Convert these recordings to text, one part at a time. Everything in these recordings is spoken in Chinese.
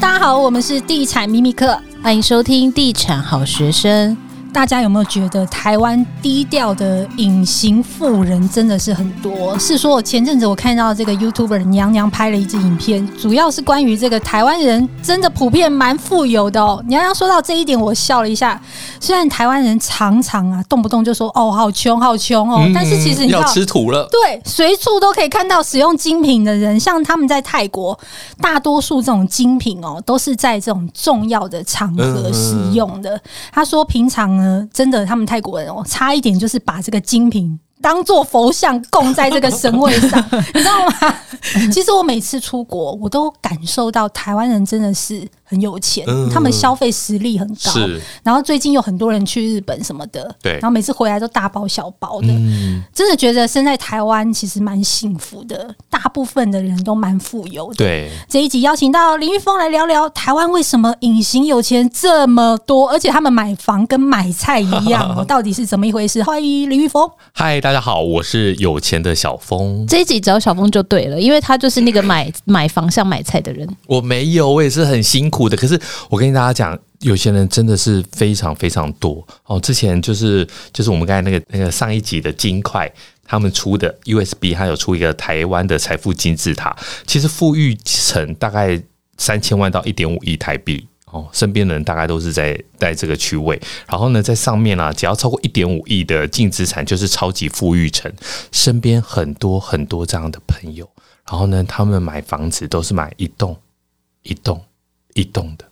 大家好，我们是地产秘密课，欢迎收听地产好学生。大家有没有觉得台湾低调的隐形富人真的是很多？是说，我前阵子我看到这个 YouTuber 娘娘拍了一支影片，主要是关于这个台湾人真的普遍蛮富有的哦。娘娘说到这一点，我笑了一下。虽然台湾人常常啊动不动就说哦好穷好穷哦，但是其实你要吃土了。对，随处都可以看到使用精品的人，像他们在泰国，大多数这种精品哦都是在这种重要的场合使用的。他说平常呢。真的，他们泰国人哦，差一点就是把这个精品当做佛像供在这个神位上，你知道吗？其实我每次出国，我都感受到台湾人真的是。很有钱，他们消费实力很高。是，然后最近有很多人去日本什么的，对，然后每次回来都大包小包的，嗯、真的觉得生在台湾其实蛮幸福的。大部分的人都蛮富有的。对，这一集邀请到林玉峰来聊聊台湾为什么隐形有钱这么多，而且他们买房跟买菜一样，到底是怎么一回事？欢迎林玉峰。嗨，大家好，我是有钱的小峰。这一集找小峰就对了，因为他就是那个买买房像买菜的人。我没有，我也是很辛苦。苦的，可是我跟大家讲，有些人真的是非常非常多哦。之前就是就是我们刚才那个那个上一集的金块他们出的 USB，还有出一个台湾的财富金字塔，其实富裕层大概三千万到一点五亿台币哦。身边的人大概都是在在这个区位，然后呢，在上面啊，只要超过一点五亿的净资产，就是超级富裕层。身边很多很多这样的朋友，然后呢，他们买房子都是买一栋一栋。一栋的，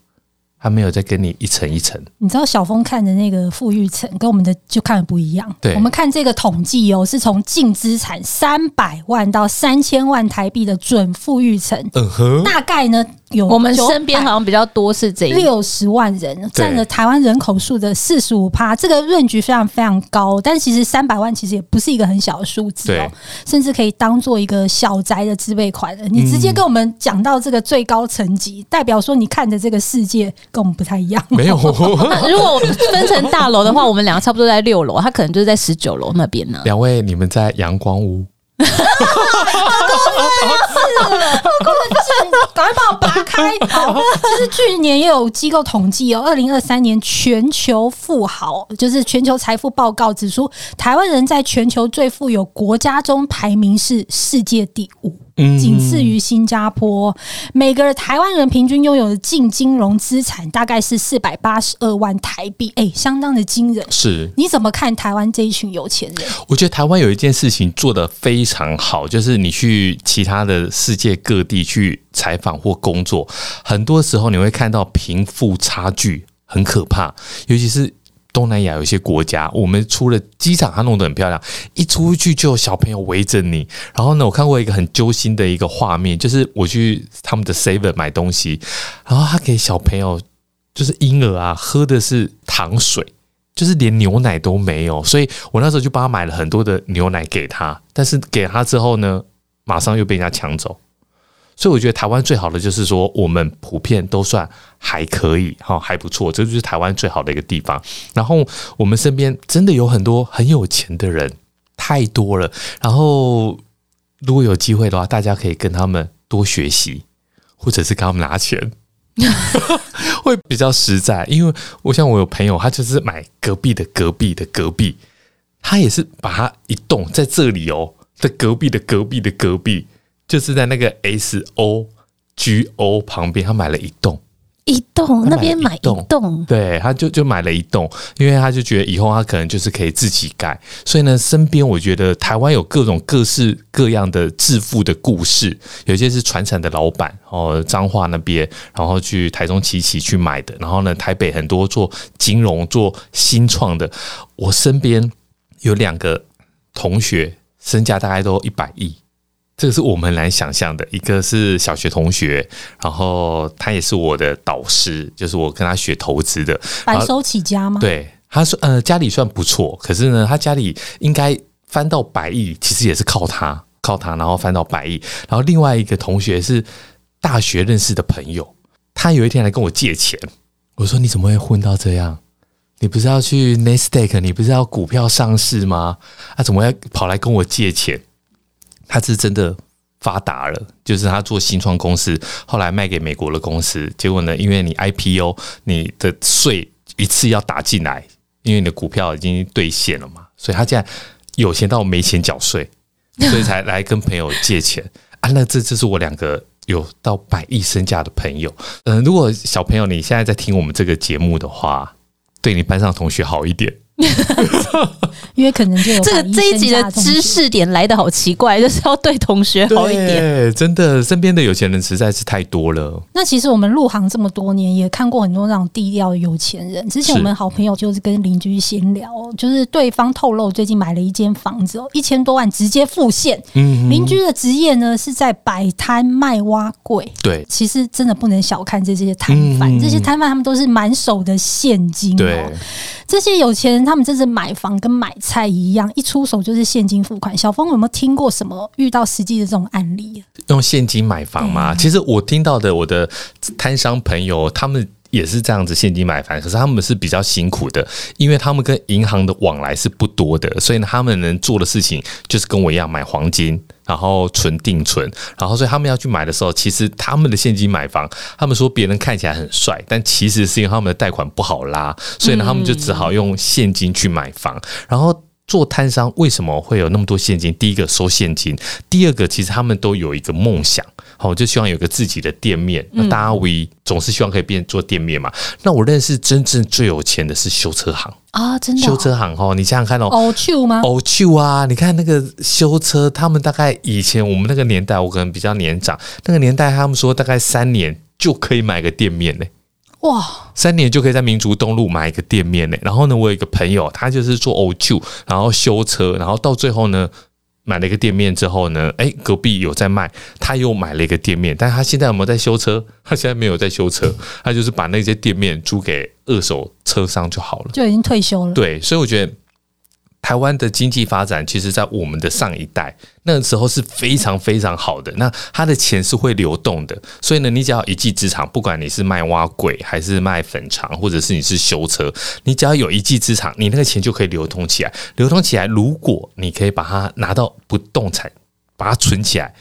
他没有再跟你一层一层。你知道小峰看的那个富裕层跟我们的就看的不一样。对，我们看这个统计哦，是从净资产三百万到三千万台币的准富裕层。嗯哼，大概呢。有我们身边好像比较多是这六十万人，占了台湾人口数的四十五趴，这个论据非常非常高。但其实三百万其实也不是一个很小的数字哦，甚至可以当做一个小宅的自备款的。你直接跟我们讲到这个最高层级，代表说你看的这个世界跟我们不太一样。没有，如果分成大楼的话，我们两个差不多在六楼，他可能就是在十九楼那边呢。两位，你们在阳光屋。好过分啊！是，好过分，赶快帮我拔开。好，就是去年也有机构统计哦，二零二三年全球富豪，就是全球财富报告指出，台湾人在全球最富有国家中排名是世界第五。仅次于新加坡，每个台湾人平均拥有的净金融资产大概是四百八十二万台币，哎、欸，相当的惊人。是，你怎么看台湾这一群有钱人？我觉得台湾有一件事情做得非常好，就是你去其他的世界各地去采访或工作，很多时候你会看到贫富差距很可怕，尤其是。东南亚有一些国家，我们出了机场，它弄得很漂亮，一出去就有小朋友围着你。然后呢，我看过一个很揪心的一个画面，就是我去他们的 Seven 买东西，然后他给小朋友就是婴儿啊喝的是糖水，就是连牛奶都没有。所以我那时候就帮他买了很多的牛奶给他，但是给他之后呢，马上又被人家抢走。所以我觉得台湾最好的就是说，我们普遍都算还可以，哈，还不错，这就是台湾最好的一个地方。然后我们身边真的有很多很有钱的人，太多了。然后如果有机会的话，大家可以跟他们多学习，或者是跟他们拿钱，会比较实在。因为我像我有朋友，他就是买隔壁的隔壁的隔壁，他也是把他一栋在这里哦，在隔壁的隔壁的隔壁。就是在那个 S O G O 旁边，他买了一栋，一栋那边买一栋，对，他就就买了一栋，因为他就觉得以后他可能就是可以自己盖，所以呢，身边我觉得台湾有各种各式各样的致富的故事，有些是传产的老板哦，彰化那边，然后去台中期期去买的，然后呢，台北很多做金融做新创的，我身边有两个同学身价大概都一百亿。这个是我们很难想象的。一个是小学同学，然后他也是我的导师，就是我跟他学投资的。白手起家吗？对，他说呃家里算不错，可是呢，他家里应该翻到百亿，其实也是靠他，靠他，然后翻到百亿。然后另外一个同学是大学认识的朋友，他有一天来跟我借钱，我说你怎么会混到这样？你不是要去 Nasdaq，你不是要股票上市吗？他、啊、怎么要跑来跟我借钱？他是真的发达了，就是他做新创公司，后来卖给美国的公司，结果呢，因为你 IPO，你的税一次要打进来，因为你的股票已经兑现了嘛，所以他现在有钱到没钱缴税，所以才来跟朋友借钱啊。那这这是我两个有到百亿身价的朋友。嗯、如果小朋友你现在在听我们这个节目的话，对你班上同学好一点。因为可能就有这个这一集的知识点来的好奇怪，就是要对同学好一点。真的，身边的有钱人实在是太多了。那其实我们入行这么多年，也看过很多那种低调的有钱人。之前我们好朋友就是跟邻居闲聊，就是对方透露最近买了一间房子哦，一千多万直接付现。嗯，邻居的职业呢是在摆摊卖挖柜。对，其实真的不能小看这些摊贩，这些摊贩他们都是满手的现金。对，这些有钱人他们真是买房跟买菜一样，一出手就是现金付款。小峰有没有听过什么遇到实际的这种案例？用现金买房吗？啊、其实我听到的，我的摊商朋友他们也是这样子现金买房，可是他们是比较辛苦的，因为他们跟银行的往来是不多的，所以呢，他们能做的事情就是跟我一样买黄金，然后存定存，然后所以他们要去买的时候，其实他们的现金买房，他们说别人看起来很帅，但其实是因为他们的贷款不好拉，所以呢，他们就只好用现金去买房，然后。做摊商为什么会有那么多现金？第一个收现金，第二个其实他们都有一个梦想，好，就希望有个自己的店面。那大家为总是希望可以变做店面嘛。那我认识真正最有钱的是修车行啊，真的修车行哦。你想想看哦，欧丘吗？欧丘啊，你看那个修车，他们大概以前我们那个年代，我可能比较年长，那个年代他们说大概三年就可以买个店面呢。哇，三年就可以在民族东路买一个店面呢。然后呢，我有一个朋友，他就是做欧旧，然后修车，然后到最后呢，买了一个店面之后呢，哎，隔壁有在卖，他又买了一个店面。但是他现在有没有在修车？他现在没有在修车，他就是把那些店面租给二手车商就好了，就已经退休了。对，所以我觉得。台湾的经济发展，其实，在我们的上一代那个时候是非常非常好的。那他的钱是会流动的，所以呢，你只要一技之长，不管你是卖碗粿，还是卖粉肠，或者是你是修车，你只要有一技之长，你那个钱就可以流通起来。流通起来，如果你可以把它拿到不动产，把它存起来，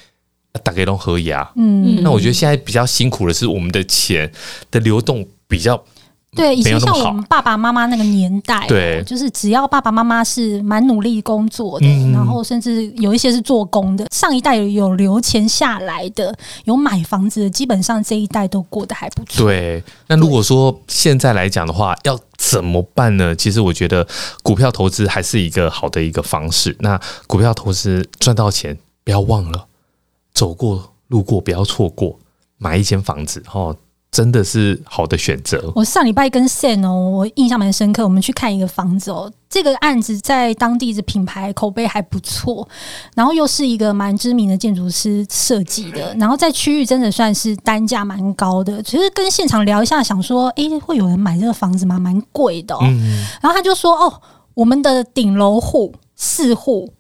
大家都可以啊。嗯，那我觉得现在比较辛苦的是，我们的钱的流动比较。对，以前像我们爸爸妈妈那个年代，对，就是只要爸爸妈妈是蛮努力工作的，嗯、然后甚至有一些是做工的，上一代有留钱下来的，有买房子的，基本上这一代都过得还不错。对，那如果说现在来讲的话，要怎么办呢？其实我觉得股票投资还是一个好的一个方式。那股票投资赚到钱，不要忘了走过路过，不要错过买一间房子哦。真的是好的选择。我上礼拜跟 San 哦，我印象蛮深刻。我们去看一个房子哦，这个案子在当地的品牌口碑还不错，然后又是一个蛮知名的建筑师设计的，然后在区域真的算是单价蛮高的。其实跟现场聊一下，想说，诶，会有人买这个房子吗？蛮贵的哦。然后他就说，哦，我们的顶楼户四户。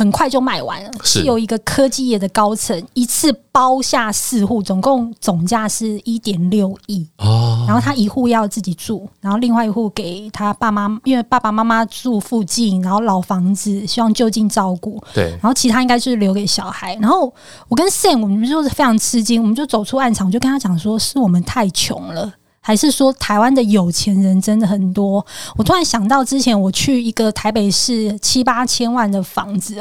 很快就卖完了，是有一个科技业的高层一次包下四户，总共总价是一点六亿哦。然后他一户要自己住，然后另外一户给他爸妈，因为爸爸妈妈住附近，然后老房子，希望就近照顾。对，然后其他应该是留给小孩。然后我跟 Sam 我们就是非常吃惊，我们就走出暗场，我就跟他讲说，是我们太穷了。还是说台湾的有钱人真的很多？我突然想到之前我去一个台北市七八千万的房子，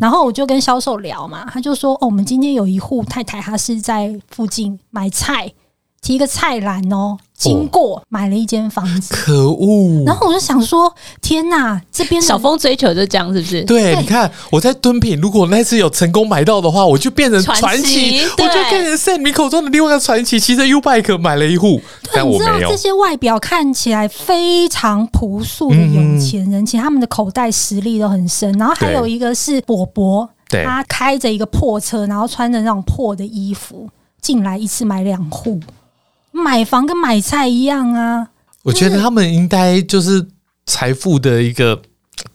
然后我就跟销售聊嘛，他就说：“哦，我们今天有一户太太，她是在附近买菜。”提一个菜篮哦，经过买了一间房子，可恶！然后我就想说，天哪，这边小峰追求就这样，是不是？对，你看我在敦品，如果那次有成功买到的话，我就变成传奇，我就变成 Sam 你口中的另外一个传奇。骑着 U-Bike 买了一户，但。你知道这些外表看起来非常朴素的有钱人，其实他们的口袋实力都很深。然后还有一个是伯伯，他开着一个破车，然后穿着那种破的衣服进来，一次买两户。买房跟买菜一样啊！我觉得他们应该就是财富的一个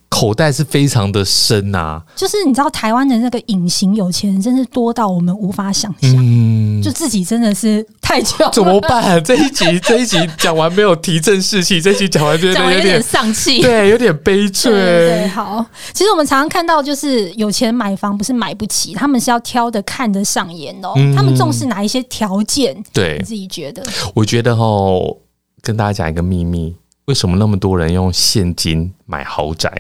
口袋是非常的深呐。就是你知道台湾的那个隐形有钱人，真是多到我们无法想象。嗯，嗯，就自己真的是太穷，怎么办？这一集这一集讲完没有提振士气，这一集讲完觉得有点丧气，对，有点悲催。对，好，其实我们常常看到，就是有钱人买房不是买不起，他们是要挑的看得上眼哦。嗯、他们重视哪一些条件？对，你自己觉得？我觉得哦，跟大家讲一个秘密，为什么那么多人用现金买豪宅？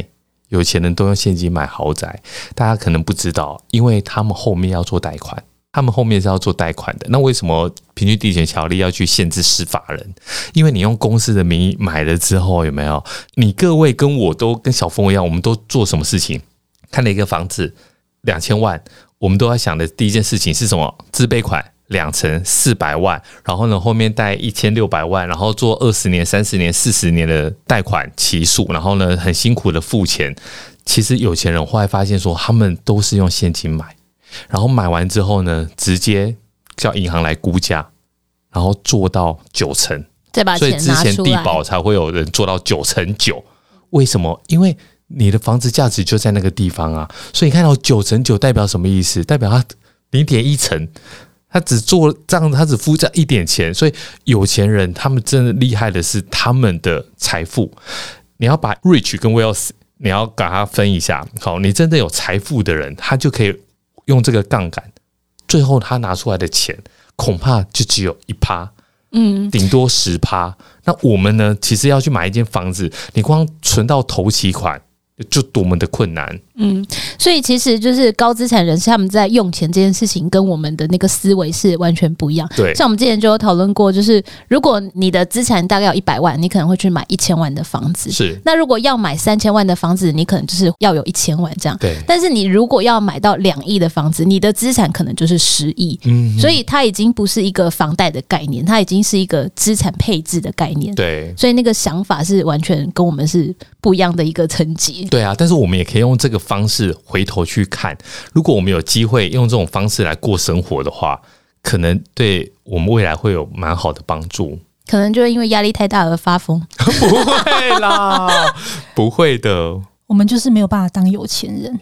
有钱人都用现金买豪宅，大家可能不知道，因为他们后面要做贷款，他们后面是要做贷款的。那为什么平均地权条例要去限制司法人？因为你用公司的名义买了之后，有没有？你各位跟我都跟小峰一样，我们都做什么事情？看了一个房子两千万，我们都要想的第一件事情是什么？自备款。两成四百万，然后呢，后面贷一千六百万，然后做二十年、三十年、四十年的贷款期数，然后呢，很辛苦的付钱。其实有钱人后来发现说，他们都是用现金买，然后买完之后呢，直接叫银行来估价，然后做到九成，再把钱拿出来。所以之前地保才会有人做到九成九。为什么？因为你的房子价值就在那个地方啊，所以你看到九成九代表什么意思？代表它零点一成。他只做这样，他只付这一点钱，所以有钱人他们真的厉害的是他们的财富。你要把 rich 跟 wealth，你要把它分一下。好，你真的有财富的人，他就可以用这个杠杆，最后他拿出来的钱恐怕就只有一趴，嗯，顶多十趴。那我们呢？其实要去买一间房子，你光存到头期款。就多么的困难，嗯，所以其实就是高资产人士他们在用钱这件事情跟我们的那个思维是完全不一样。对，像我们之前就有讨论过，就是如果你的资产大概有一百万，你可能会去买一千万的房子。是，那如果要买三千万的房子，你可能就是要有一千万这样。对，但是你如果要买到两亿的房子，你的资产可能就是十亿。嗯，所以它已经不是一个房贷的概念，它已经是一个资产配置的概念。对，所以那个想法是完全跟我们是不一样的一个层级。对啊，但是我们也可以用这个方式回头去看，如果我们有机会用这种方式来过生活的话，可能对我们未来会有蛮好的帮助。可能就是因为压力太大而发疯？不会啦，不会的。我们就是没有办法当有钱人。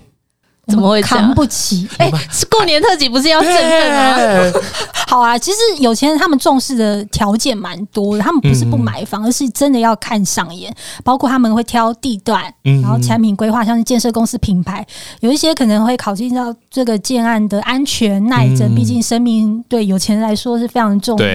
怎么会扛不起？哎、欸，是过年特辑不是要振奋吗？好啊，其实有钱人他们重视的条件蛮多的，他们不是不买房，而是真的要看上眼。包括他们会挑地段，然后产品规划，像是建设公司品牌，有一些可能会考虑到这个建案的安全耐震，毕竟生命对有钱人来说是非常重要。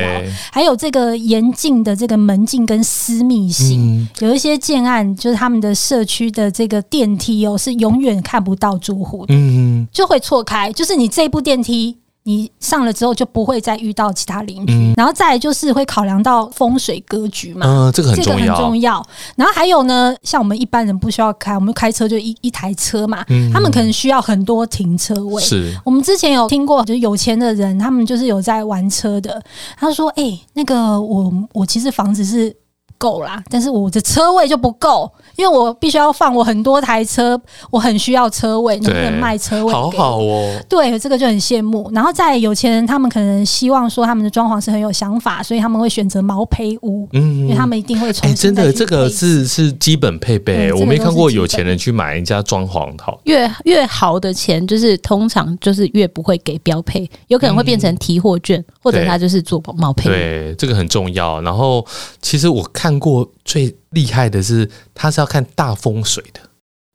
还有这个严禁的这个门禁跟私密性，有一些建案就是他们的社区的这个电梯哦，是永远看不到住户。嗯，就会错开，就是你这部电梯，你上了之后就不会再遇到其他邻居，嗯、然后再来就是会考量到风水格局嘛，嗯，这个很重要，这个很重要。然后还有呢，像我们一般人不需要开，我们开车就一一台车嘛，嗯、他们可能需要很多停车位。是我们之前有听过，就是有钱的人，他们就是有在玩车的，他说：“哎、欸，那个我我其实房子是。”够啦，但是我的车位就不够，因为我必须要放我很多台车，我很需要车位，能不能卖车位？好好哦，对，这个就很羡慕。然后在有钱人，他们可能希望说他们的装潢是很有想法，所以他们会选择毛坯屋，嗯，因为他们一定会重新、欸。真的，这个是是基本配备，我没看过有钱人去买人家装潢好。越越好的钱，就是通常就是越不会给标配，有可能会变成提货券，嗯、或者他就是做毛坯。对，这个很重要。然后其实我看。看过最厉害的是，他是要看大风水的。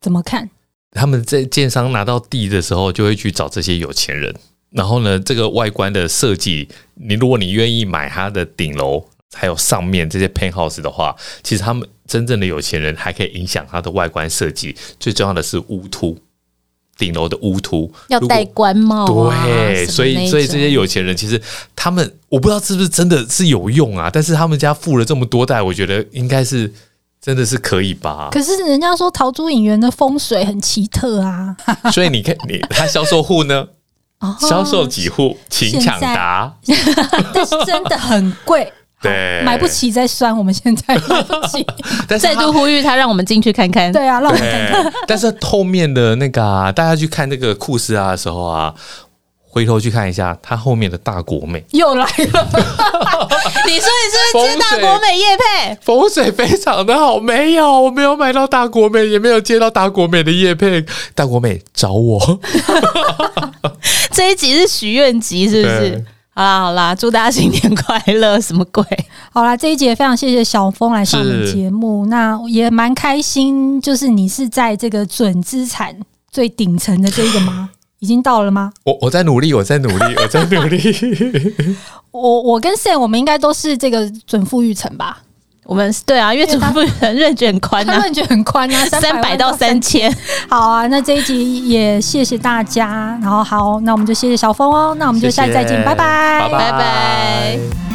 怎么看？他们在建商拿到地的时候，就会去找这些有钱人。然后呢，这个外观的设计，你如果你愿意买它的顶楼，还有上面这些 penthouse 的话，其实他们真正的有钱人还可以影响它的外观设计。最重要的是屋突。顶楼的屋突要戴官帽，啊，对，所以所以这些有钱人其实他们我不知道是不是真的是有用啊，但是他们家富了这么多代，我觉得应该是真的是可以吧。可是人家说陶朱影园的风水很奇特啊，所以你看你他销售户呢，销售几户？请抢答，但是真的很贵。对，买不起再算，我们现在买不起。但是再度呼吁他，让我们进去看看。对啊，让我们看看。但是后面的那个啊，大家去看那个库斯啊的时候啊，回头去看一下，他后面的大国美又来了。你说你是不是接大国美叶配？风水非常的好，没有，我没有买到大国美，也没有接到大国美的叶配。大国美找我。这一集是许愿集，是不是？好啦好啦，祝大家新年快乐！什么鬼？好啦，这一节非常谢谢小峰来上我们节目，那也蛮开心。就是你是在这个准资产最顶层的这一个吗？已经到了吗？我我在努力，我在努力，我在努力。我我跟 Sam，我们应该都是这个准富裕层吧？我们对啊，因为准富裕层认卷宽啊，认卷很宽啊，三百到三千。好啊，那这一集也谢谢大家，然后好，那我们就谢谢小峰哦，那我们就下次再见，谢谢拜拜，拜拜。拜拜。